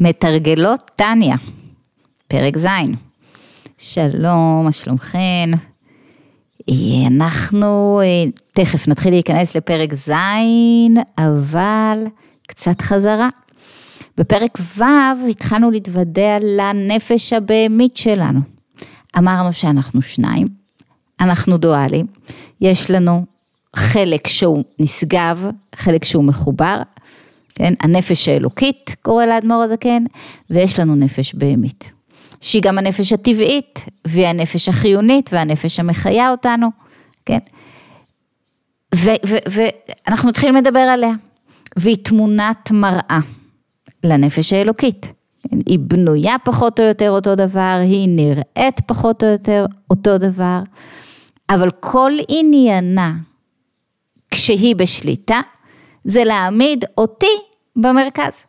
מתרגלות טניה, פרק ז'. שלום, מה שלומכן? אה, אנחנו אה, תכף נתחיל להיכנס לפרק ז', אבל קצת חזרה. בפרק ו' התחלנו להתוודע לנפש הבהמית שלנו. אמרנו שאנחנו שניים, אנחנו דואלים, יש לנו חלק שהוא נשגב, חלק שהוא מחובר, כן? הנפש האלוקית, קורא לאדמו"ר הזקן, ויש לנו נפש בהמית, שהיא גם הנפש הטבעית, והיא הנפש החיונית והנפש המחיה אותנו, כן? ואנחנו נתחיל לדבר עליה, והיא תמונת מראה לנפש האלוקית. היא בנויה פחות או יותר אותו דבר, היא נראית פחות או יותר אותו דבר, אבל כל עניינה, כשהיא בשליטה, זה להעמיד אותי במרכז.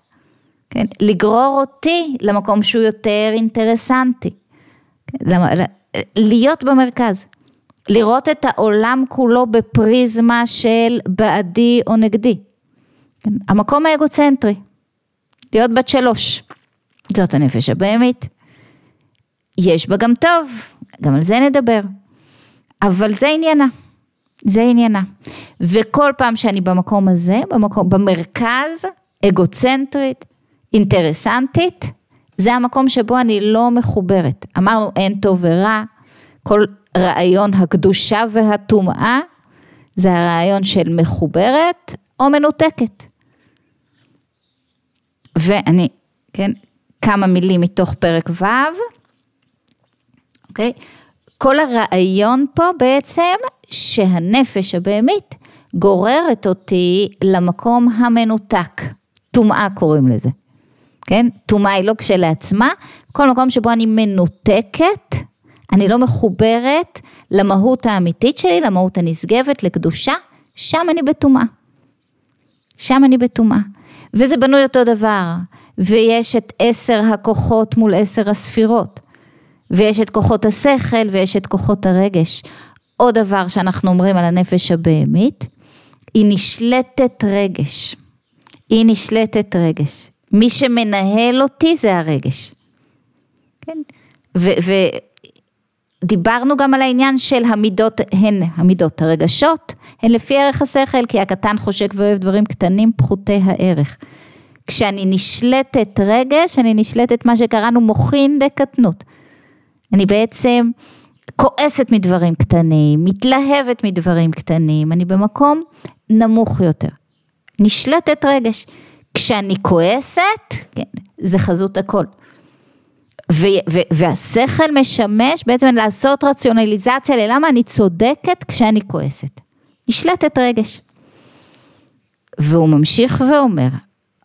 כן? לגרור אותי למקום שהוא יותר אינטרסנטי. כן? להיות במרכז. לראות את העולם כולו בפריזמה של בעדי או נגדי. כן? המקום האגוצנטרי. להיות בת שלוש. זאת הנפש הבהמית. יש בה גם טוב, גם על זה נדבר. אבל זה עניינה. זה עניינה. וכל פעם שאני במקום הזה, במקום, במרכז, אגוצנטרית, אינטרסנטית, זה המקום שבו אני לא מחוברת. אמרנו אין טוב ורע, כל רעיון הקדושה והטומאה, זה הרעיון של מחוברת או מנותקת. ואני, כן, כמה מילים מתוך פרק ו', אוקיי? כל הרעיון פה בעצם שהנפש הבהמית גוררת אותי למקום המנותק, טומאה קוראים לזה, כן? טומאה היא לא כשלעצמה, כל מקום שבו אני מנותקת, אני לא מחוברת למהות האמיתית שלי, למהות הנשגבת, לקדושה, שם אני בטומאה. שם אני בטומאה. וזה בנוי אותו דבר, ויש את עשר הכוחות מול עשר הספירות, ויש את כוחות השכל ויש את כוחות הרגש. עוד דבר שאנחנו אומרים על הנפש הבהמית, היא נשלטת רגש. היא נשלטת רגש. מי שמנהל אותי זה הרגש. כן? ודיברנו גם על העניין של המידות, הן המידות, הרגשות, הן לפי ערך השכל, כי הקטן חושק ואוהב דברים קטנים פחותי הערך. כשאני נשלטת רגש, אני נשלטת מה שקראנו מוחין דקטנות. אני בעצם כועסת מדברים קטנים, מתלהבת מדברים קטנים, אני במקום נמוך יותר. נשלטת רגש. כשאני כועסת, כן, זה חזות הכל. ו- ו- והשכל משמש בעצם לעשות רציונליזציה ללמה אני צודקת כשאני כועסת. נשלטת רגש. והוא ממשיך ואומר,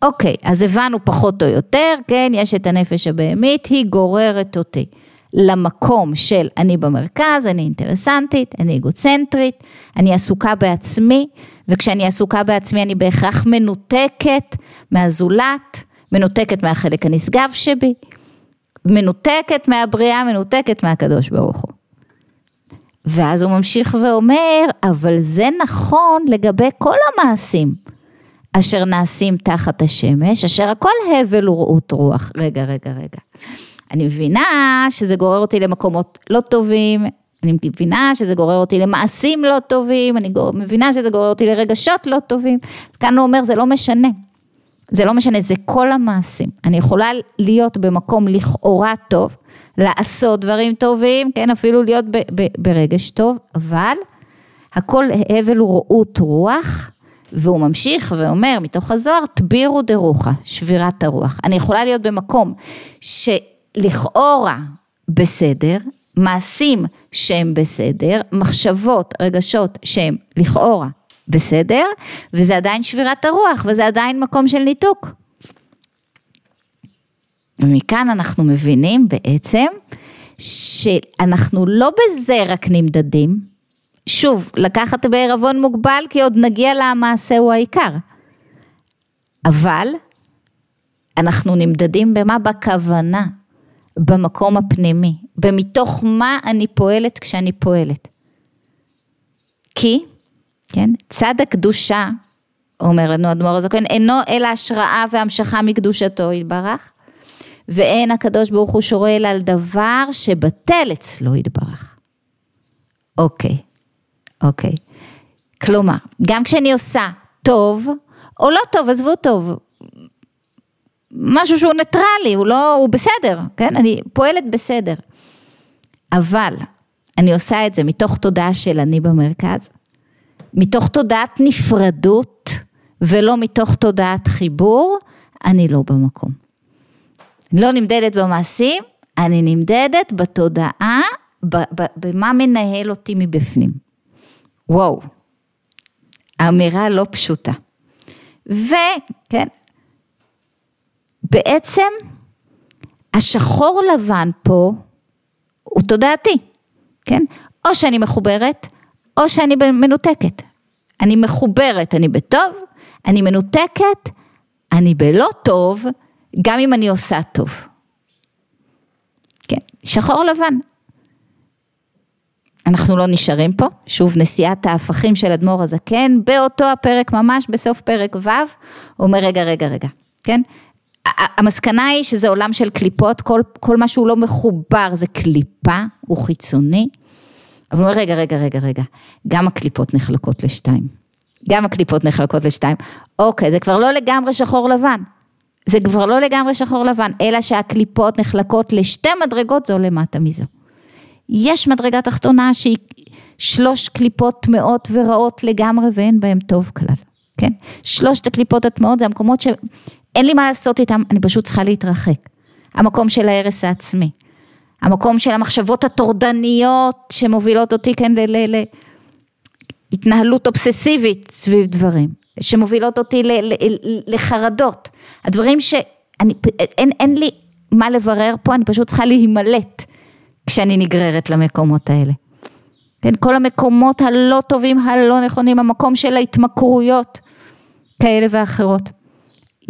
אוקיי, אז הבנו פחות או יותר, כן, יש את הנפש הבהמית, היא גוררת אותי. למקום של אני במרכז, אני אינטרסנטית, אני אגוצנטרית, אני עסוקה בעצמי, וכשאני עסוקה בעצמי אני בהכרח מנותקת מהזולת, מנותקת מהחלק הנשגב שבי, מנותקת מהבריאה, מנותקת מהקדוש ברוך הוא. ואז הוא ממשיך ואומר, אבל זה נכון לגבי כל המעשים אשר נעשים תחת השמש, אשר הכל הבל ורעות רוח. רגע, רגע, רגע. אני מבינה שזה גורר אותי למקומות לא טובים, אני מבינה שזה גורר אותי למעשים לא טובים, אני מבינה שזה גורר אותי לרגשות לא טובים. כאן הוא אומר, זה לא משנה. זה לא משנה, זה כל המעשים. אני יכולה להיות במקום לכאורה טוב, לעשות דברים טובים, כן, אפילו להיות ב- ב- ברגש טוב, אבל הכל הבל ורעות רוח, והוא ממשיך ואומר מתוך הזוהר, תבירו דרוחה, שבירת הרוח. אני יכולה להיות במקום ש... לכאורה בסדר, מעשים שהם בסדר, מחשבות, רגשות שהם לכאורה בסדר, וזה עדיין שבירת הרוח, וזה עדיין מקום של ניתוק. ומכאן אנחנו מבינים בעצם שאנחנו לא בזה רק נמדדים, שוב, לקחת בערבון מוגבל כי עוד נגיע למעשה הוא העיקר, אבל אנחנו נמדדים במה? בכוונה, במקום הפנימי, במתוך מה אני פועלת כשאני פועלת. כי, כן, צד הקדושה, אומר לנו אדמו"ר הזקן, אינו אלא השראה והמשכה מקדושתו יתברך, ואין הקדוש ברוך הוא שורה אלא על דבר שבטל אצלו יתברך. אוקיי, אוקיי. כלומר, גם כשאני עושה טוב, או לא טוב, עזבו טוב, משהו שהוא ניטרלי, הוא לא, הוא בסדר, כן? אני פועלת בסדר. אבל אני עושה את זה מתוך תודעה של אני במרכז, מתוך תודעת נפרדות ולא מתוך תודעת חיבור, אני לא במקום. לא נמדדת במעשים, אני נמדדת בתודעה, במה מנהל אותי מבפנים. וואו, אמירה לא פשוטה. וכן, בעצם השחור לבן פה הוא תודעתי, כן? או שאני מחוברת, או שאני מנותקת. אני מחוברת, אני בטוב, אני מנותקת, אני בלא טוב, גם אם אני עושה טוב. כן, שחור לבן. אנחנו לא נשארים פה, שוב נשיאת ההפכים של אדמו"ר הזקן, באותו הפרק ממש, בסוף פרק ו', אומר רגע, רגע, רגע, כן? המסקנה היא שזה עולם של קליפות, כל, כל מה שהוא לא מחובר זה קליפה, הוא חיצוני. אבל הוא אומר, רגע, רגע, רגע, רגע, גם הקליפות נחלקות לשתיים. גם הקליפות נחלקות לשתיים. אוקיי, זה כבר לא לגמרי שחור לבן. זה כבר לא לגמרי שחור לבן, אלא שהקליפות נחלקות לשתי מדרגות זו למטה מזו. יש מדרגה תחתונה שהיא שלוש קליפות טמאות ורעות לגמרי ואין בהן טוב כלל, כן? שלושת הקליפות הטמאות זה המקומות שאין לי מה לעשות איתם, אני פשוט צריכה להתרחק. המקום של ההרס העצמי. המקום של המחשבות הטורדניות שמובילות אותי כן להתנהלות אובססיבית סביב דברים, שמובילות אותי לחרדות. הדברים שאני, אין, אין לי מה לברר פה, אני פשוט צריכה להימלט כשאני נגררת למקומות האלה. כן, כל המקומות הלא טובים, הלא נכונים, המקום של ההתמכרויות כאלה ואחרות.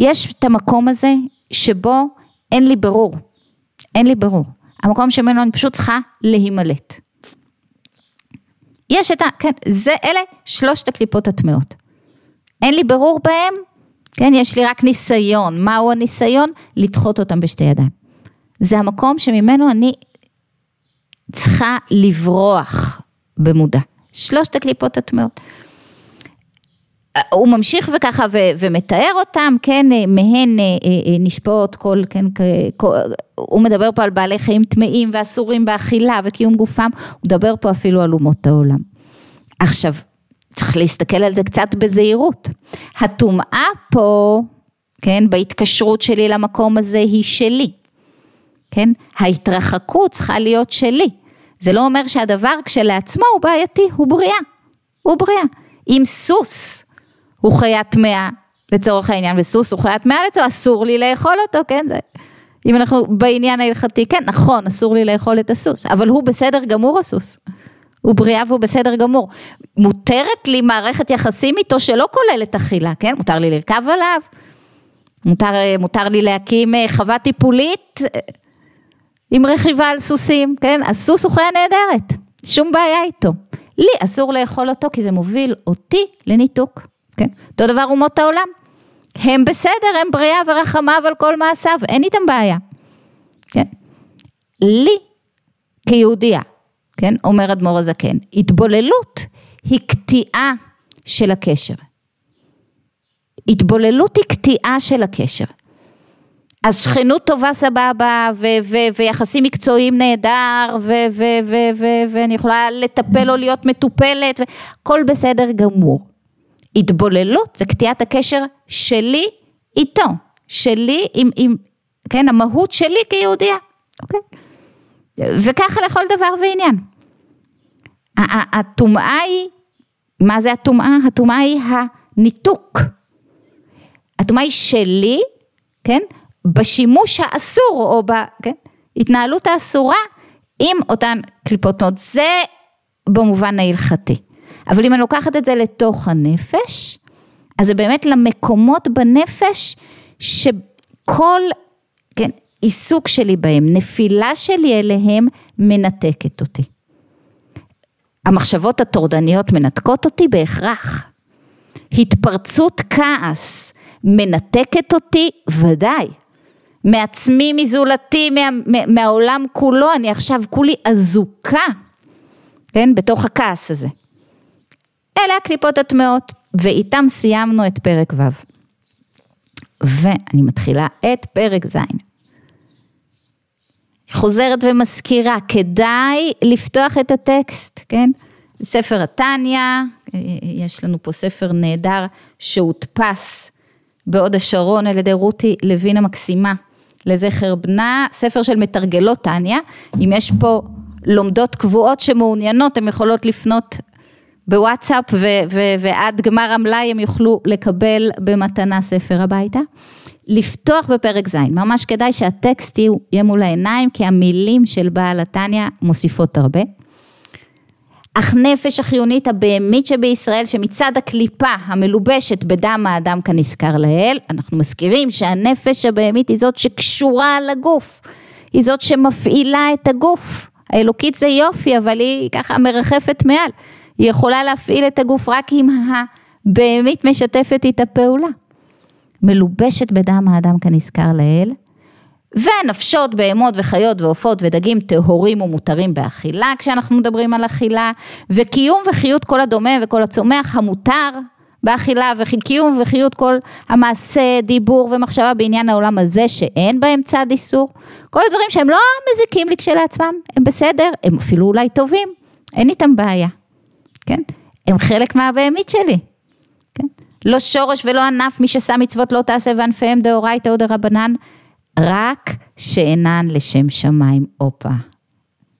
יש את המקום הזה שבו אין לי ברור, אין לי ברור. המקום שממנו אני פשוט צריכה להימלט. יש את ה... כן, זה, אלה שלושת הקליפות הטמאות. אין לי ברור בהם, כן, יש לי רק ניסיון. מהו הניסיון? לדחות אותם בשתי ידיים. זה המקום שממנו אני צריכה לברוח במודע. שלושת הקליפות הטמאות. הוא ממשיך וככה ו, ומתאר אותם, כן, מהן אה, אה, נשפעות כל, כן, כל, הוא מדבר פה על בעלי חיים טמאים ואסורים באכילה וקיום גופם, הוא מדבר פה אפילו על אומות העולם. עכשיו, צריך להסתכל על זה קצת בזהירות. הטומאה פה, כן, בהתקשרות שלי למקום הזה היא שלי, כן, ההתרחקות צריכה להיות שלי. זה לא אומר שהדבר כשלעצמו הוא בעייתי, הוא בריאה, הוא בריאה. אם סוס הוא חיה טמאה, לצורך העניין, וסוס הוא חיה טמאה לצורך, אסור לי לאכול אותו, כן? זה, אם אנחנו בעניין ההלכתי, כן, נכון, אסור לי לאכול את הסוס, אבל הוא בסדר גמור הסוס. הוא בריאה והוא בסדר גמור. מותרת לי מערכת יחסים איתו שלא כוללת אכילה, כן? מותר לי לרכב עליו, מותר, מותר לי להקים אה, חווה טיפולית אה, עם רכיבה על סוסים, כן? הסוס הוא חיה נהדרת, שום בעיה איתו. לי אסור לאכול אותו כי זה מוביל אותי לניתוק. כן? אותו דבר אומות העולם. הם בסדר, הם בריאה ורחמיו על כל מעשיו, אין איתם בעיה. כן? לי, כיהודייה, כן, אומר אדמו"ר הזקן, התבוללות היא קטיעה של הקשר. התבוללות היא קטיעה של הקשר. אז שכנות טובה סבבה, ו- ו- ויחסים מקצועיים נהדר, ואני יכולה לטפל או להיות מטופלת, הכל בסדר גמור. התבוללות זה קטיעת הקשר שלי איתו, שלי עם, עם, כן, המהות שלי כיהודייה, אוקיי? וככה לכל דבר ועניין. הטומאה היא, מה זה הטומאה? הטומאה היא הניתוק. הטומאה היא שלי, כן? בשימוש האסור, או בהתנהלות כן? האסורה עם אותן קליפות מאוד. זה במובן ההלכתי. אבל אם אני לוקחת את זה לתוך הנפש, אז זה באמת למקומות בנפש שכל, כן, עיסוק שלי בהם, נפילה שלי אליהם, מנתקת אותי. המחשבות הטורדניות מנתקות אותי בהכרח. התפרצות כעס מנתקת אותי ודאי. מעצמי, מזולתי, מה, מה, מהעולם כולו, אני עכשיו כולי אזוקה, כן, בתוך הכעס הזה. אלה הקליפות הטמעות, ואיתם סיימנו את פרק ו'. ואני מתחילה את פרק ז'. חוזרת ומזכירה, כדאי לפתוח את הטקסט, כן? ספר התניא, יש לנו פה ספר נהדר שהודפס בהוד השרון על ידי רותי לוין המקסימה לזכר בנה, ספר של מתרגלות תניא, אם יש פה לומדות קבועות שמעוניינות, הן יכולות לפנות בוואטסאפ ו- ו- ועד גמר המלאי הם יוכלו לקבל במתנה ספר הביתה. לפתוח בפרק ז', ממש כדאי שהטקסט יהיה מול העיניים, כי המילים של בעל התניא מוסיפות הרבה. אך נפש החיונית הבהמית שבישראל, שמצד הקליפה המלובשת בדם האדם כנזכר לאל, אנחנו מזכירים שהנפש הבהמית היא זאת שקשורה לגוף, היא זאת שמפעילה את הגוף. האלוקית זה יופי, אבל היא ככה מרחפת מעל. היא יכולה להפעיל את הגוף רק אם הבהמית משתפת איתה פעולה. מלובשת בדם האדם כנזכר לאל, ונפשות, בהמות וחיות ועופות ודגים טהורים ומותרים באכילה, כשאנחנו מדברים על אכילה, וקיום וחיות כל הדומה וכל הצומח המותר באכילה, וקיום וחיות כל המעשה, דיבור ומחשבה בעניין העולם הזה שאין בהם צד איסור. כל הדברים שהם לא מזיקים לי כשלעצמם, הם בסדר, הם אפילו אולי טובים, אין איתם בעיה, כן? הם חלק מהבהמית שלי, כן? לא שורש ולא ענף, מי ששם מצוות לא תעשה וענפיהם דאורייתא או דרבנן, רק שאינן לשם שמיים, הופה,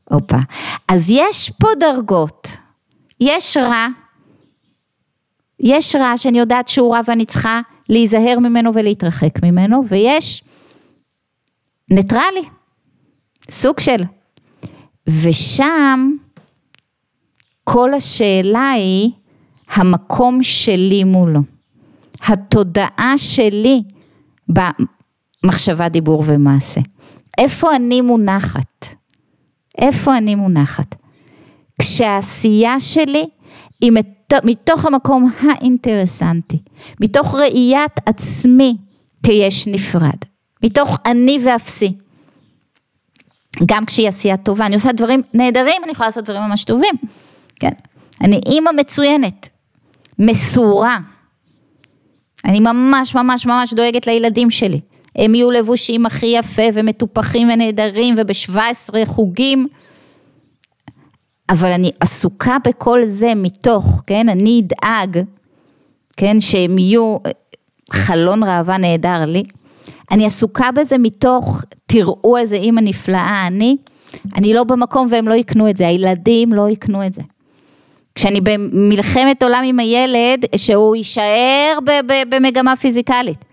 הופה. אז יש פה דרגות, יש רע, יש רע שאני יודעת שהוא רע ואני צריכה להיזהר ממנו ולהתרחק ממנו, ויש ניטרלי, סוג של. ושם כל השאלה היא המקום שלי מולו, התודעה שלי במחשבה, דיבור ומעשה. איפה אני מונחת? איפה אני מונחת? כשהעשייה שלי היא מתוך המקום האינטרסנטי, מתוך ראיית עצמי כיש נפרד, מתוך אני ואפסי. גם כשהיא עשייה טובה, אני עושה דברים נהדרים, אני יכולה לעשות דברים ממש טובים, כן? אני אימא מצוינת, מסורה. אני ממש ממש ממש דואגת לילדים שלי. הם יהיו לבושים הכי יפה ומטופחים ונהדרים וב-17 חוגים. אבל אני עסוקה בכל זה מתוך, כן, אני אדאג, כן, שהם יהיו חלון ראווה נהדר לי. אני עסוקה בזה מתוך, תראו איזה אימא נפלאה אני, אני לא במקום והם לא יקנו את זה, הילדים לא יקנו את זה. כשאני במלחמת עולם עם הילד, שהוא יישאר במגמה פיזיקלית.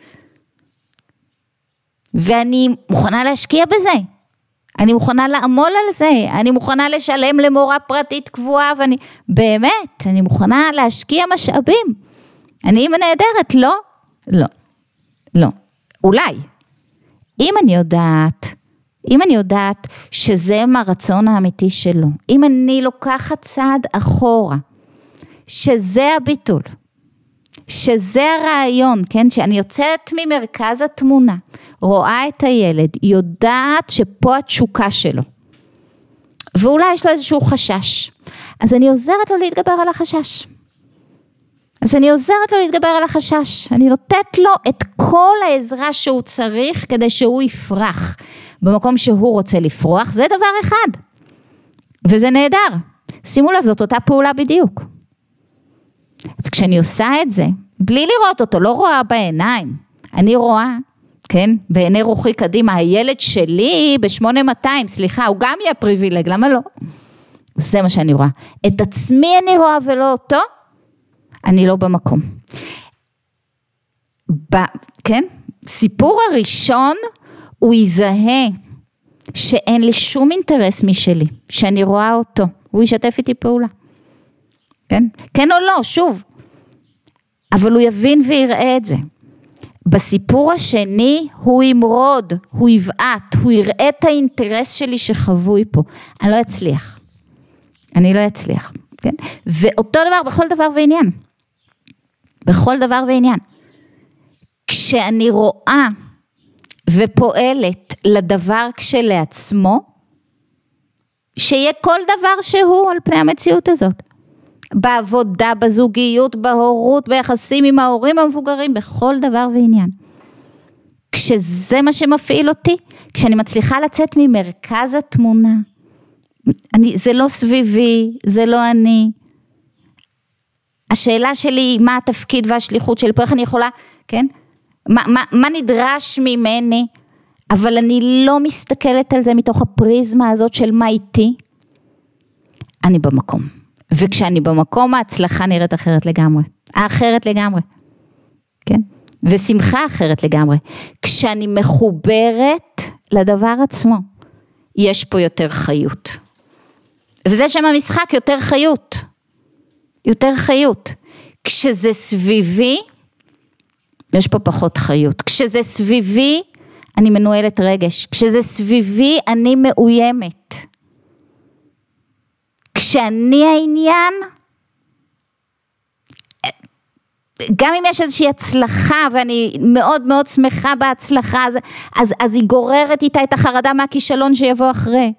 ואני מוכנה להשקיע בזה. אני מוכנה לעמול על זה, אני מוכנה לשלם למורה פרטית קבועה, ואני, באמת, אני מוכנה להשקיע משאבים. אני אימא נהדרת, לא? לא. לא. אולי. אם אני יודעת אם אני יודעת שזה מהרצון האמיתי שלו, אם אני לוקחת צעד אחורה, שזה הביטול, שזה הרעיון, כן, שאני יוצאת ממרכז התמונה, רואה את הילד, יודעת שפה התשוקה שלו, ואולי יש לו איזשהו חשש, אז אני עוזרת לו להתגבר על החשש. אז אני עוזרת לו להתגבר על החשש, אני נותנת לו את כל העזרה שהוא צריך כדי שהוא יפרח, במקום שהוא רוצה לפרוח, זה דבר אחד. וזה נהדר. שימו לב, זאת אותה פעולה בדיוק. וכשאני עושה את זה, בלי לראות אותו, לא רואה בעיניים, אני רואה, כן, בעיני רוחי קדימה, הילד שלי ב-8200, סליחה, הוא גם יהיה פריבילג, למה לא? זה מה שאני רואה. את עצמי אני רואה ולא אותו, אני לא במקום. ב, כן? סיפור הראשון הוא יזהה שאין לי שום אינטרס משלי, שאני רואה אותו, הוא ישתף איתי פעולה. כן? כן או לא, שוב. אבל הוא יבין ויראה את זה. בסיפור השני הוא ימרוד, הוא יבעט, הוא יראה את האינטרס שלי שחבוי פה. אני לא אצליח. אני לא אצליח, כן? ואותו דבר בכל דבר ועניין. בכל דבר ועניין. כשאני רואה ופועלת לדבר כשלעצמו, שיהיה כל דבר שהוא על פני המציאות הזאת. בעבודה, בזוגיות, בהורות, ביחסים עם ההורים המבוגרים, בכל דבר ועניין. כשזה מה שמפעיל אותי, כשאני מצליחה לצאת ממרכז התמונה, אני, זה לא סביבי, זה לא אני. השאלה שלי היא מה התפקיד והשליחות שלי פה, איך אני יכולה, כן? מה, מה, מה נדרש ממני, אבל אני לא מסתכלת על זה מתוך הפריזמה הזאת של מה איתי, אני במקום. וכשאני במקום ההצלחה נראית אחרת לגמרי, אחרת לגמרי, כן? ושמחה אחרת לגמרי. כשאני מחוברת לדבר עצמו, יש פה יותר חיות. וזה שם המשחק, יותר חיות. יותר חיות. כשזה סביבי, יש פה פחות חיות. כשזה סביבי, אני מנוהלת רגש. כשזה סביבי, אני מאוימת. כשאני העניין, גם אם יש איזושהי הצלחה ואני מאוד מאוד שמחה בהצלחה, אז, אז, אז היא גוררת איתה את החרדה מהכישלון שיבוא אחרי.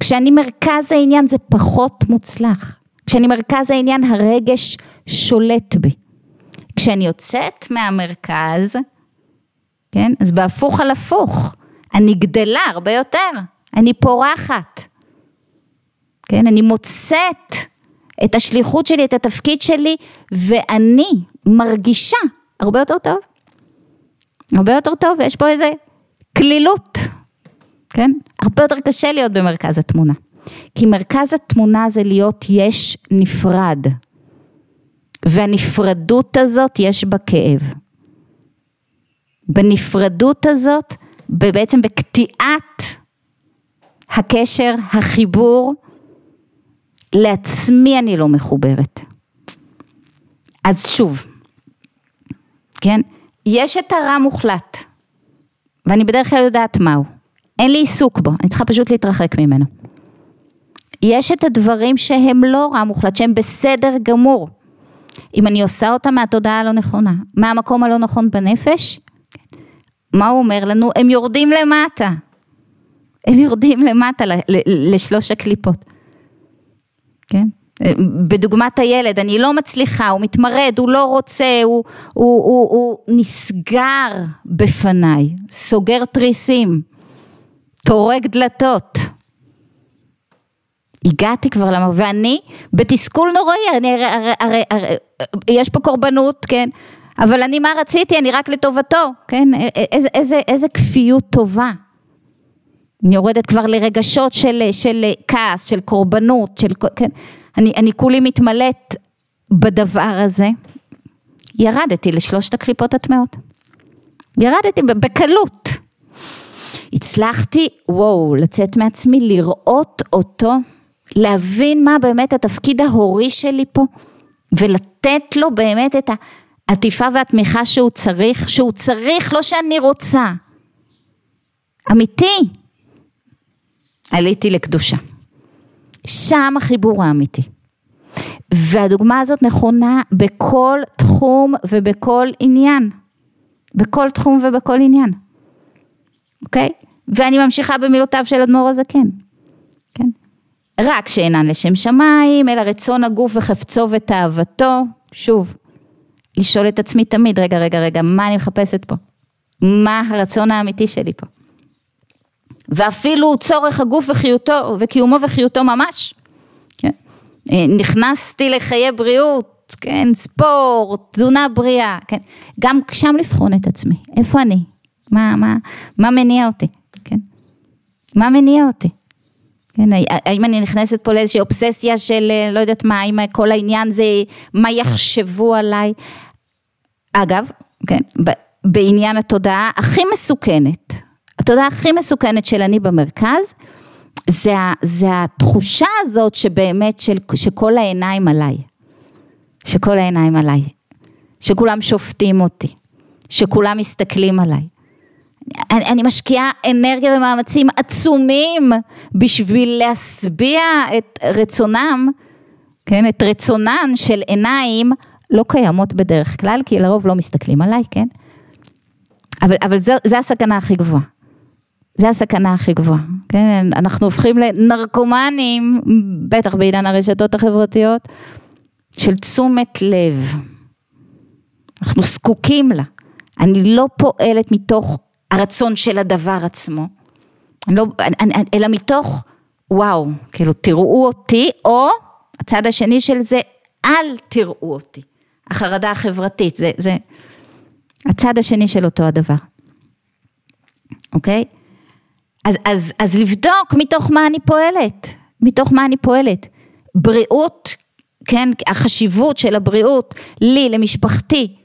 כשאני מרכז העניין זה פחות מוצלח. כשאני מרכז העניין הרגש שולט בי. כשאני יוצאת מהמרכז, כן, אז בהפוך על הפוך, אני גדלה הרבה יותר, אני פורחת, כן, אני מוצאת את השליחות שלי, את התפקיד שלי, ואני מרגישה הרבה יותר טוב. הרבה יותר טוב, ויש פה איזה כלילות, כן? הרבה יותר קשה להיות במרכז התמונה. כי מרכז התמונה זה להיות יש נפרד. והנפרדות הזאת יש בה כאב. בנפרדות הזאת, בעצם בקטיעת הקשר, החיבור, לעצמי אני לא מחוברת. אז שוב, כן, יש את הרע מוחלט, ואני בדרך כלל יודעת מהו. אין לי עיסוק בו, אני צריכה פשוט להתרחק ממנו. יש את הדברים שהם לא רע מוחלט, שהם בסדר גמור. אם אני עושה אותם מהתודעה הלא נכונה, מהמקום הלא נכון בנפש, מה הוא אומר לנו? הם יורדים למטה. הם יורדים למטה לשלוש הקליפות. כן? בדוגמת הילד, אני לא מצליחה, הוא מתמרד, הוא לא רוצה, הוא, הוא, הוא, הוא נסגר בפניי, סוגר תריסים, טורק דלתות. הגעתי כבר למה, ואני בתסכול נוראי, אני הרי, הרי, הרי, הרי, יש פה קורבנות, כן, אבל אני מה רציתי, אני רק לטובתו, כן, איזה, איזה, איזה כפיות טובה. אני יורדת כבר לרגשות של, של כעס, של קורבנות, של, כן, אני, אני כולי מתמלאת בדבר הזה. ירדתי לשלושת הקליפות הטמעות. ירדתי בקלות. הצלחתי, וואו, לצאת מעצמי, לראות אותו, להבין מה באמת התפקיד ההורי שלי פה, ולתת לו באמת את העטיפה והתמיכה שהוא צריך, שהוא צריך, לא שאני רוצה. אמיתי. עליתי לקדושה. שם החיבור האמיתי. והדוגמה הזאת נכונה בכל תחום ובכל עניין. בכל תחום ובכל עניין. אוקיי? ואני ממשיכה במילותיו של אדמו"ר הזקן. רק שאינן לשם שמיים, אלא רצון הגוף וחפצו ותאוותו. שוב, לשאול את עצמי תמיד, רגע, רגע, רגע, מה אני מחפשת פה? מה הרצון האמיתי שלי פה? ואפילו צורך הגוף וחיותו, וקיומו וחיותו ממש. כן? אה, נכנסתי לחיי בריאות, כן, ספורט, תזונה בריאה, כן, גם שם לבחון את עצמי, איפה אני, מה, מה, מה מניע אותי, כן, מה מניע אותי, כן, האם אני נכנסת פה לאיזושהי אובססיה של אה, לא יודעת מה, האם כל העניין זה מה יחשבו עליי, אגב, כן, בעניין התודעה הכי מסוכנת, התודעה הכי מסוכנת של אני במרכז, זה, זה התחושה הזאת שבאמת של, שכל העיניים עליי, שכל העיניים עליי, שכולם שופטים אותי, שכולם מסתכלים עליי. אני, אני משקיעה אנרגיה ומאמצים עצומים בשביל להשביע את רצונם, כן, את רצונן של עיניים לא קיימות בדרך כלל, כי לרוב לא מסתכלים עליי, כן? אבל, אבל זו, זו הסכנה הכי גבוהה. זה הסכנה הכי גבוהה, כן? אנחנו הופכים לנרקומנים, בטח בעידן הרשתות החברתיות, של תשומת לב. אנחנו זקוקים לה. אני לא פועלת מתוך הרצון של הדבר עצמו, לא, אלא מתוך, וואו, כאילו תראו אותי, או הצד השני של זה, אל תראו אותי. החרדה החברתית, זה, זה הצד השני של אותו הדבר, אוקיי? אז, אז, אז לבדוק מתוך מה אני פועלת, מתוך מה אני פועלת. בריאות, כן, החשיבות של הבריאות לי, למשפחתי,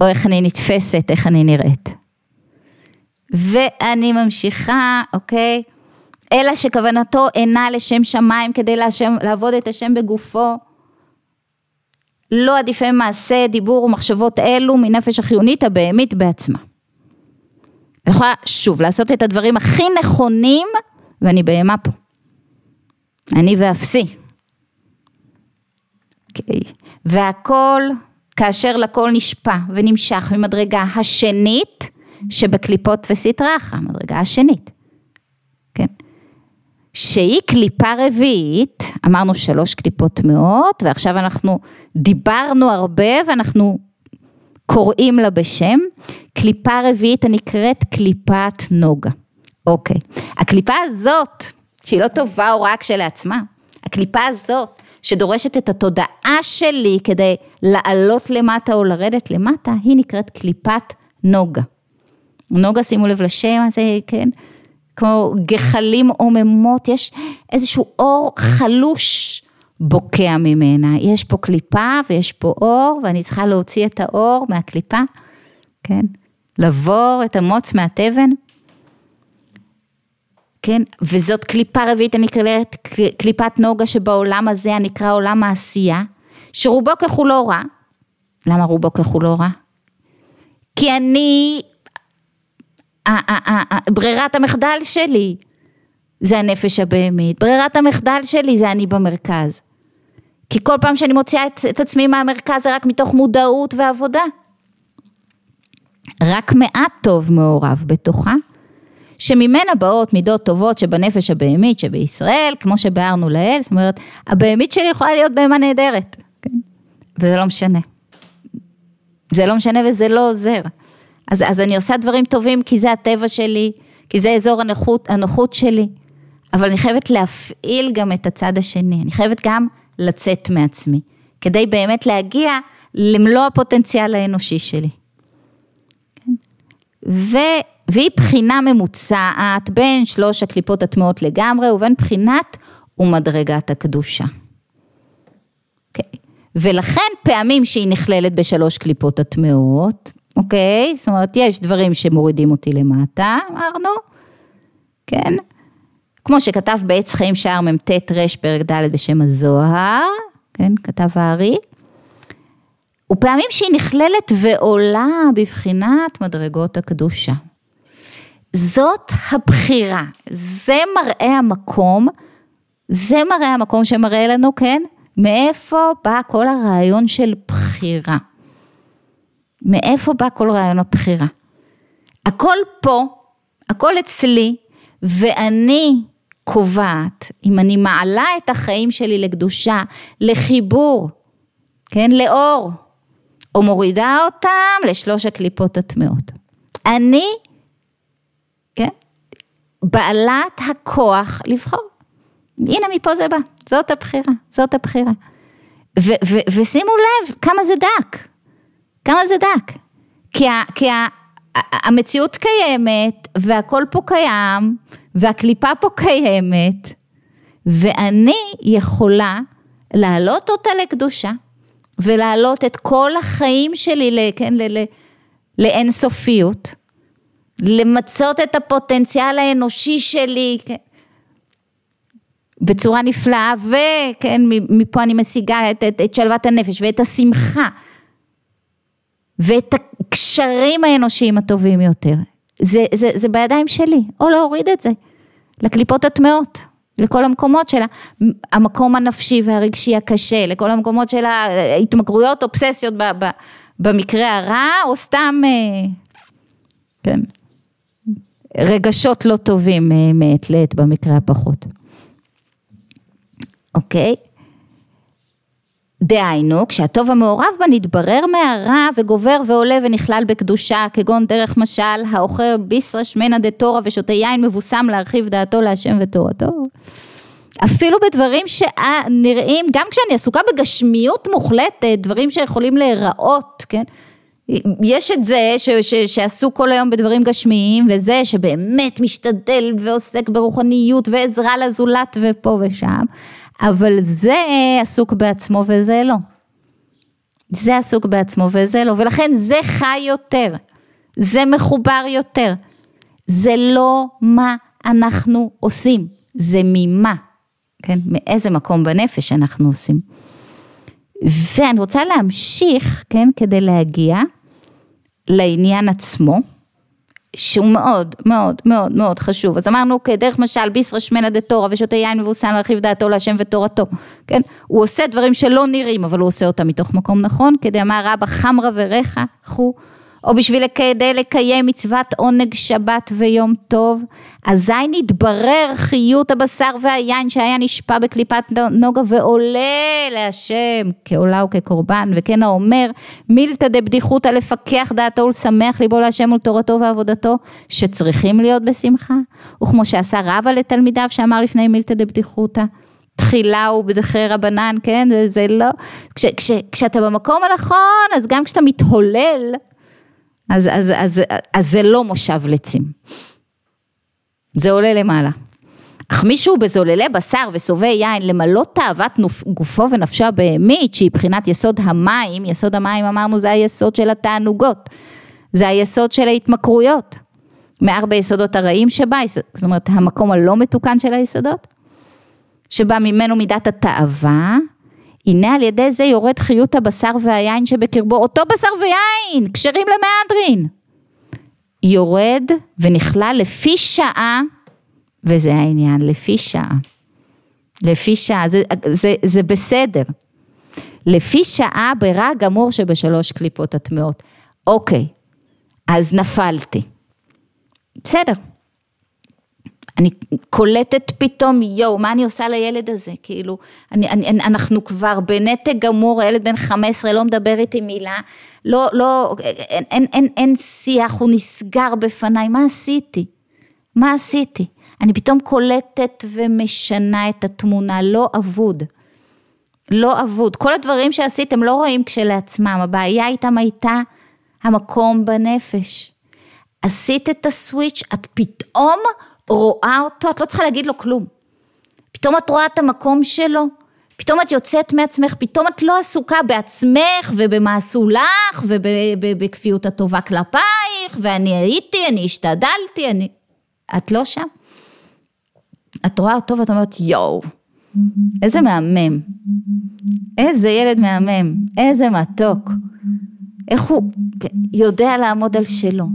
או איך אני נתפסת, איך אני נראית. ואני ממשיכה, אוקיי? אלא שכוונתו אינה לשם שמיים כדי להשם, לעבוד את השם בגופו. לא עדיפי מעשה, דיבור ומחשבות אלו מנפש החיונית הבהמית בעצמה. אני יכולה שוב לעשות את הדברים הכי נכונים ואני בהמה פה. אני ואפסי. אוקיי? והכל כאשר לכל נשפע ונמשך ממדרגה השנית שבקליפות וסטראחה, המדרגה השנית, כן? שהיא קליפה רביעית, אמרנו שלוש קליפות טמאות, ועכשיו אנחנו דיברנו הרבה ואנחנו קוראים לה בשם, קליפה רביעית הנקראת קליפת נוגה. אוקיי, הקליפה הזאת, שהיא לא טובה או רעה כשלעצמה, הקליפה הזאת שדורשת את התודעה שלי כדי לעלות למטה או לרדת למטה, היא נקראת קליפת נוגה. נוגה, שימו לב לשם הזה, כן? כמו גחלים עוממות, יש איזשהו אור חלוש בוקע ממנה. יש פה קליפה ויש פה אור, ואני צריכה להוציא את האור מהקליפה, כן? לבור את המוץ מהתבן. כן, וזאת קליפה רביעית הנקראת קליפת נוגה שבעולם הזה הנקרא עולם העשייה, שרובו ככולו רע. למה רובו ככולו רע? כי אני, ברירת המחדל שלי זה הנפש הבהמית, ברירת המחדל שלי זה אני במרכז. כי כל פעם שאני מוציאה את, את עצמי מהמרכז זה רק מתוך מודעות ועבודה. רק מעט טוב מעורב בתוכה, שממנה באות מידות טובות שבנפש הבהמית שבישראל, כמו שביארנו לאל, זאת אומרת, הבהמית שלי יכולה להיות בהמה נהדרת, כן? וזה לא משנה. זה לא משנה וזה לא עוזר. אז, אז אני עושה דברים טובים כי זה הטבע שלי, כי זה אזור הנוחות, הנוחות שלי, אבל אני חייבת להפעיל גם את הצד השני, אני חייבת גם לצאת מעצמי, כדי באמת להגיע למלוא הפוטנציאל האנושי שלי. ו... והיא בחינה ממוצעת בין שלוש הקליפות הטמעות לגמרי ובין בחינת ומדרגת הקדושה. Okay. אוקיי? ולכן פעמים שהיא נכללת בשלוש קליפות הטמעות, אוקיי? Okay? זאת אומרת, יש דברים שמורידים אותי למטה, אמרנו, כן? כמו שכתב בעץ חיים שער מ"ט ר' פרק ד' בשם הזוהר, כן? כתב הארי. ופעמים שהיא נכללת ועולה בבחינת מדרגות הקדושה. זאת הבחירה, זה מראה המקום, זה מראה המקום שמראה לנו, כן, מאיפה בא כל הרעיון של בחירה. מאיפה בא כל רעיון הבחירה. הכל פה, הכל אצלי, ואני קובעת, אם אני מעלה את החיים שלי לקדושה, לחיבור, כן, לאור, או מורידה אותם לשלוש הקליפות הטמעות. אני בעלת הכוח לבחור. הנה מפה זה בא, זאת הבחירה, זאת הבחירה. ו- ו- ושימו לב כמה זה דק, כמה זה דק. כי, ה- כי ה- המציאות קיימת והכל פה קיים והקליפה פה קיימת ואני יכולה להעלות אותה לקדושה ולהעלות את כל החיים שלי, כן, לאינסופיות. למצות את הפוטנציאל האנושי שלי כן, בצורה נפלאה, וכן, מפה אני משיגה את, את, את שלוות הנפש ואת השמחה ואת הקשרים האנושיים הטובים יותר. זה, זה, זה בידיים שלי, או להוריד את זה לקליפות הטמעות, לכל המקומות של המקום הנפשי והרגשי הקשה, לכל המקומות של ההתמכרויות, אובססיות במקרה הרע, או סתם, אה, כן, רגשות לא טובים אה, מעת לעת במקרה הפחות. אוקיי? דהיינו, כשהטוב המעורב בה נתברר מהרע וגובר ועולה ונכלל בקדושה, כגון דרך משל, האוכר ביסרא שמנא דתורא ושותה יין מבוסם להרחיב דעתו להשם ותורתו. אפילו בדברים שנראים, גם כשאני עסוקה בגשמיות מוחלטת, דברים שיכולים להיראות, כן? יש את זה ש, ש, שעסוק כל היום בדברים גשמיים, וזה שבאמת משתדל ועוסק ברוחניות ועזרה לזולת ופה ושם, אבל זה עסוק בעצמו וזה לא. זה עסוק בעצמו וזה לא, ולכן זה חי יותר, זה מחובר יותר. זה לא מה אנחנו עושים, זה ממה, כן? מאיזה מקום בנפש אנחנו עושים. ואני רוצה להמשיך, כן, כדי להגיע לעניין עצמו, שהוא מאוד מאוד מאוד מאוד חשוב. אז אמרנו כדרך משל ביסרא שמנא דתורא ושותה יין מבוסם להרחיב דעתו להשם ותורתו, כן? הוא עושה דברים שלא נראים, אבל הוא עושה אותם מתוך מקום נכון, כדי אמר רבא חמרא ורחה, חו. או בשביל כדי לקיים מצוות עונג שבת ויום טוב, אזי נתברר חיות הבשר והיין שהיה נשפע בקליפת נוגה ועולה להשם כעולה וכקורבן, וכן האומר מילתא דבדיחותא לפקח דעתו ולשמח ליבו להשם ולתורתו ועבודתו, שצריכים להיות בשמחה, וכמו שעשה רבא לתלמידיו שאמר לפני מילתא דבדיחותא. תחילה ובדחי רבנן, כן, זה, זה לא, כש, כש, כשאתה במקום הנכון, אז גם כשאתה מתהולל, אז, אז, אז, אז זה לא מושב לצים. זה עולה למעלה. אך מישהו בזוללי בשר ושובע יין למלא תאוות גופו ונפשו הבהמית שהיא בחינת יסוד המים, יסוד המים אמרנו זה היסוד של התענוגות, זה היסוד של ההתמכרויות, מארבע יסודות הרעים שבה, זאת אומרת המקום הלא מתוקן של היסודות, שבא ממנו מידת התאווה, הנה על ידי זה יורד חיות הבשר והיין שבקרבו, אותו בשר ויין, כשרים למהדרין. יורד ונכלל לפי שעה, וזה העניין, לפי שעה. לפי שעה, זה, זה, זה בסדר. לפי שעה ברע גמור שבשלוש קליפות הטמעות. אוקיי, אז נפלתי. בסדר, אני קולטת פתאום, יואו, מה אני עושה לילד הזה? כאילו, אני, אני, אנחנו כבר בנתק גמור, הילד בן 15 לא מדבר איתי מילה, לא, לא, אין, אין, אין, אין שיח, הוא נסגר בפניי, מה עשיתי? מה עשיתי? אני פתאום קולטת ומשנה את התמונה, לא אבוד. לא אבוד. כל הדברים שעשיתם לא רואים כשלעצמם, הבעיה איתם הייתה המקום בנפש. עשית את הסוויץ', את פתאום רואה אותו, את לא צריכה להגיד לו כלום. פתאום את רואה את המקום שלו, פתאום את יוצאת מעצמך, פתאום את לא עסוקה בעצמך ובמה עשו לך ובכפיות הטובה כלפייך ואני הייתי, אני השתדלתי, אני... את לא שם. את רואה אותו ואת אומרת יואו, איזה מהמם, איזה ילד מהמם, איזה מתוק, איך הוא יודע לעמוד על שלו.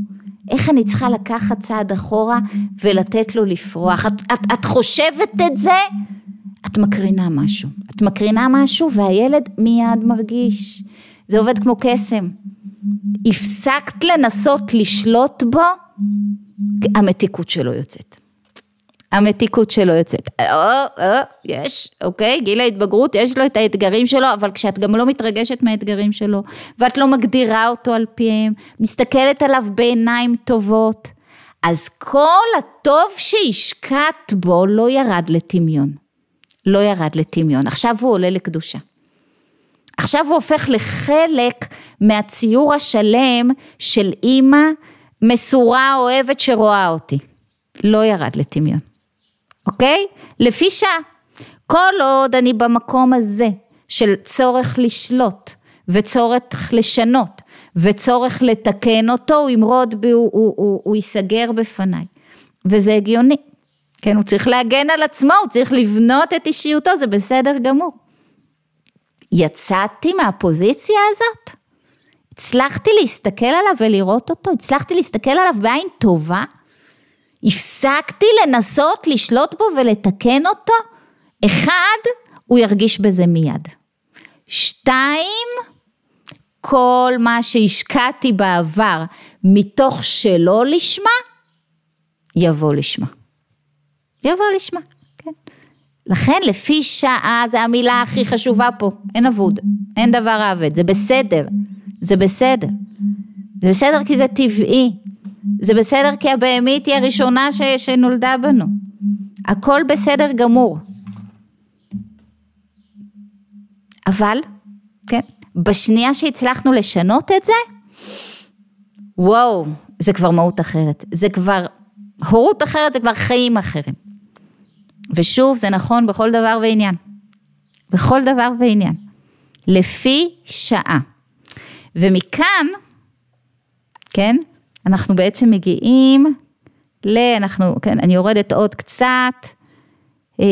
איך אני צריכה לקחת צעד אחורה ולתת לו לפרוח. את, את, את חושבת את זה, את מקרינה משהו. את מקרינה משהו והילד מיד מרגיש. זה עובד כמו קסם. הפסקת לנסות לשלוט בו, המתיקות שלו יוצאת. המתיקות שלו יוצאת. או, או, יש, אוקיי, גיל ההתבגרות, יש לו את האתגרים שלו, אבל כשאת גם לא מתרגשת מהאתגרים שלו, ואת לא מגדירה אותו על פיהם, מסתכלת עליו בעיניים טובות, אז כל הטוב שהשקעת בו לא ירד לטמיון. לא ירד לטמיון. עכשיו הוא עולה לקדושה. עכשיו הוא הופך לחלק מהציור השלם של אימא מסורה אוהבת שרואה אותי. לא ירד לטמיון. אוקיי? לפי שעה. כל עוד אני במקום הזה של צורך לשלוט וצורך לשנות וצורך לתקן אותו, הוא ימרוד, הוא, הוא, הוא, הוא, הוא ייסגר בפניי. וזה הגיוני. כן, הוא צריך להגן על עצמו, הוא צריך לבנות את אישיותו, זה בסדר גמור. יצאתי מהפוזיציה הזאת, הצלחתי להסתכל עליו ולראות אותו, הצלחתי להסתכל עליו בעין טובה, הפסקתי לנסות לשלוט בו ולתקן אותו, אחד, הוא ירגיש בזה מיד. שתיים, כל מה שהשקעתי בעבר מתוך שלא לשמה, יבוא לשמה. יבוא לשמה, כן. לכן לפי שעה זה המילה הכי חשובה פה, אין אבוד, אין דבר עבד, זה בסדר, זה בסדר. זה בסדר כי זה טבעי, זה בסדר כי הבהמית היא הראשונה ש, שנולדה בנו. הכל בסדר גמור. אבל, כן, בשנייה שהצלחנו לשנות את זה, וואו, זה כבר מהות אחרת. זה כבר, הורות אחרת זה כבר חיים אחרים. ושוב, זה נכון בכל דבר ועניין. בכל דבר ועניין. לפי שעה. ומכאן, כן, אנחנו בעצם מגיעים ל... אנחנו, כן, אני יורדת עוד קצת, אה,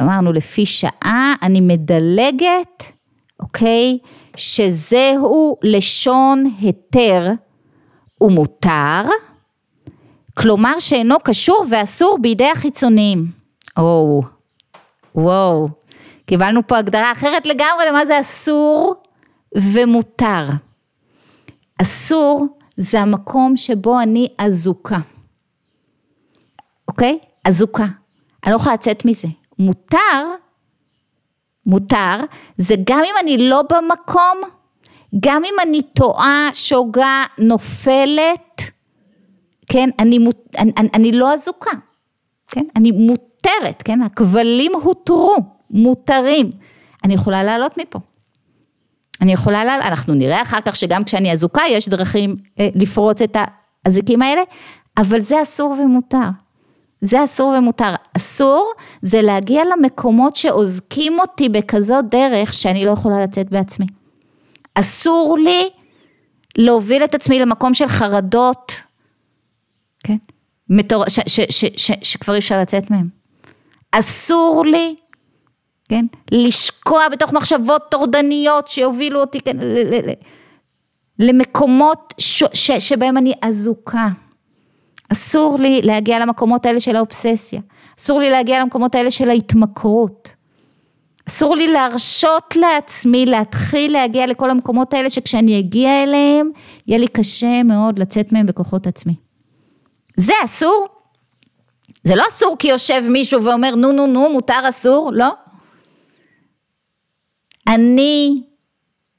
אמרנו לפי שעה, אני מדלגת, אוקיי, שזהו לשון היתר ומותר, כלומר שאינו קשור ואסור בידי החיצוניים. או, וואו, קיבלנו פה הגדרה אחרת לגמרי למה זה אסור ומותר. אסור זה המקום שבו אני אזוקה. אוקיי? אזוקה. אני לא יכולה לצאת מזה. מותר, מותר, זה גם אם אני לא במקום, גם אם אני טועה, שוגה, נופלת, כן, אני, אני, אני, אני לא אזוקה, כן, אני מותרת, כן, הכבלים הותרו, מותרים, אני יכולה לעלות מפה. אני יכולה, לה, אנחנו נראה אחר כך שגם כשאני אזוקה יש דרכים אה, לפרוץ את האזיקים האלה, אבל זה אסור ומותר. זה אסור ומותר. אסור זה להגיע למקומות שאוזקים אותי בכזאת דרך שאני לא יכולה לצאת בעצמי. אסור לי להוביל את עצמי למקום של חרדות, כן? מתור... ש, ש, ש, ש, שכבר אי אפשר לצאת מהם. אסור לי כן? לשקוע בתוך מחשבות טורדניות שיובילו אותי כן, ל- ל- ל- למקומות ש- ש- שבהם אני אזוקה. אסור לי להגיע למקומות האלה של האובססיה, אסור לי להגיע למקומות האלה של ההתמכרות. אסור לי להרשות לעצמי להתחיל להגיע לכל המקומות האלה שכשאני אגיע אליהם, יהיה לי קשה מאוד לצאת מהם בכוחות עצמי. זה אסור. זה לא אסור כי יושב מישהו ואומר נו נו נו מותר אסור, לא. אני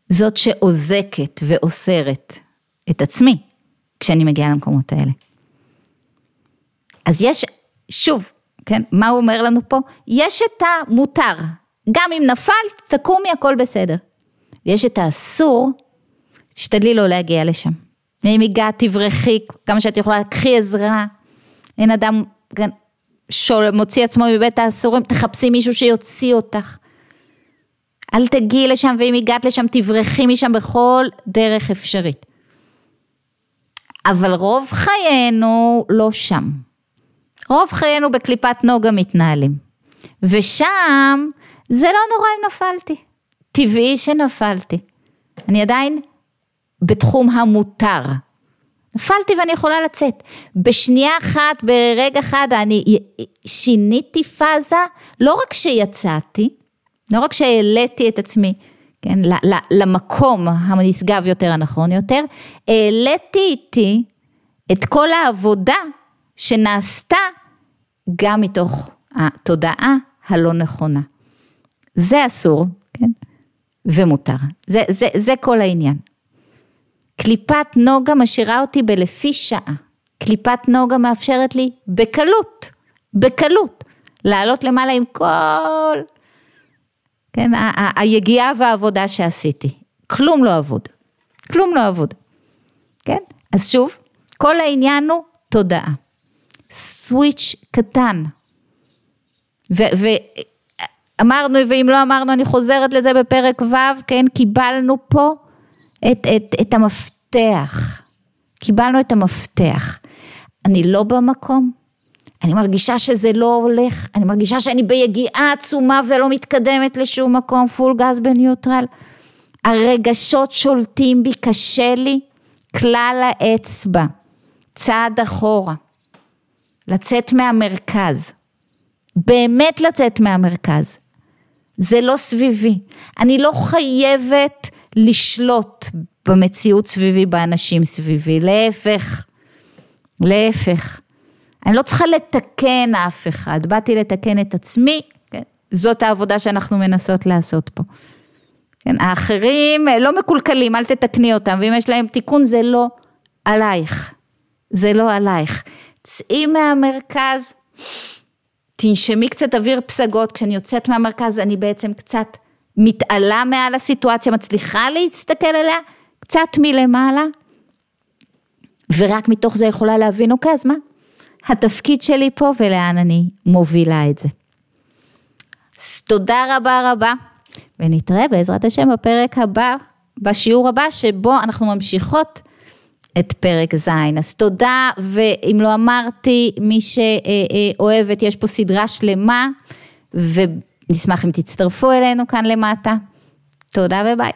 זאת שאוזקת ואוסרת את עצמי כשאני מגיעה למקומות האלה. אז יש, שוב, כן, מה הוא אומר לנו פה? יש את המותר, גם אם נפלת, תקומי, הכל בסדר. ויש את האסור, תשתדלי לא להגיע לשם. ואם הגעת, תברחי, כמה שאת יכולה, קחי עזרה. אין אדם, כן, שול, מוציא עצמו מבית האסורים, תחפשי מישהו שיוציא אותך. אל תגיעי לשם, ואם הגעת לשם, תברחי משם בכל דרך אפשרית. אבל רוב חיינו לא שם. רוב חיינו בקליפת נוגה מתנהלים. ושם, זה לא נורא אם נפלתי. טבעי שנפלתי. אני עדיין בתחום המותר. נפלתי ואני יכולה לצאת. בשנייה אחת, ברגע אחד, אני שיניתי פאזה, לא רק שיצאתי, לא רק שהעליתי את עצמי, כן, למקום הנשגב יותר, הנכון יותר, העליתי איתי את כל העבודה שנעשתה גם מתוך התודעה הלא נכונה. זה אסור, כן, ומותר. זה, זה, זה כל העניין. קליפת נוגה משאירה אותי בלפי שעה. קליפת נוגה מאפשרת לי בקלות, בקלות, לעלות למעלה עם כל כן, היגיעה והעבודה שעשיתי. כלום לא אבוד. כלום לא אבוד. כן? אז שוב, כל העניין הוא תודעה. סוויץ' קטן. ואמרנו, ואם לא אמרנו, אני חוזרת לזה בפרק ו', כן? קיבלנו פה את, את, את המפתח. קיבלנו את המפתח. אני לא במקום, אני מרגישה שזה לא הולך, אני מרגישה שאני ביגיעה עצומה ולא מתקדמת לשום מקום, פול גז בניוטרל. הרגשות שולטים בי, קשה לי, כלל האצבע, צעד אחורה, לצאת מהמרכז, באמת לצאת מהמרכז. זה לא סביבי. אני לא חייבת לשלוט במציאות סביבי, באנשים סביבי, להפך, להפך. אני לא צריכה לתקן אף אחד, באתי לתקן את עצמי, כן? זאת העבודה שאנחנו מנסות לעשות פה. כן? האחרים לא מקולקלים, אל תתקני אותם, ואם יש להם תיקון זה לא עלייך, זה לא עלייך. צאי מהמרכז, תנשמי קצת אוויר פסגות, כשאני יוצאת מהמרכז אני בעצם קצת מתעלה מעל הסיטואציה, מצליחה להסתכל עליה קצת מלמעלה, ורק מתוך זה יכולה להבין, אוקיי, אז מה? התפקיד שלי פה ולאן אני מובילה את זה. אז תודה רבה רבה, ונתראה בעזרת השם בפרק הבא, בשיעור הבא, שבו אנחנו ממשיכות את פרק ז'. אז תודה, ואם לא אמרתי, מי שאוהבת, יש פה סדרה שלמה, ונשמח אם תצטרפו אלינו כאן למטה. תודה וביי.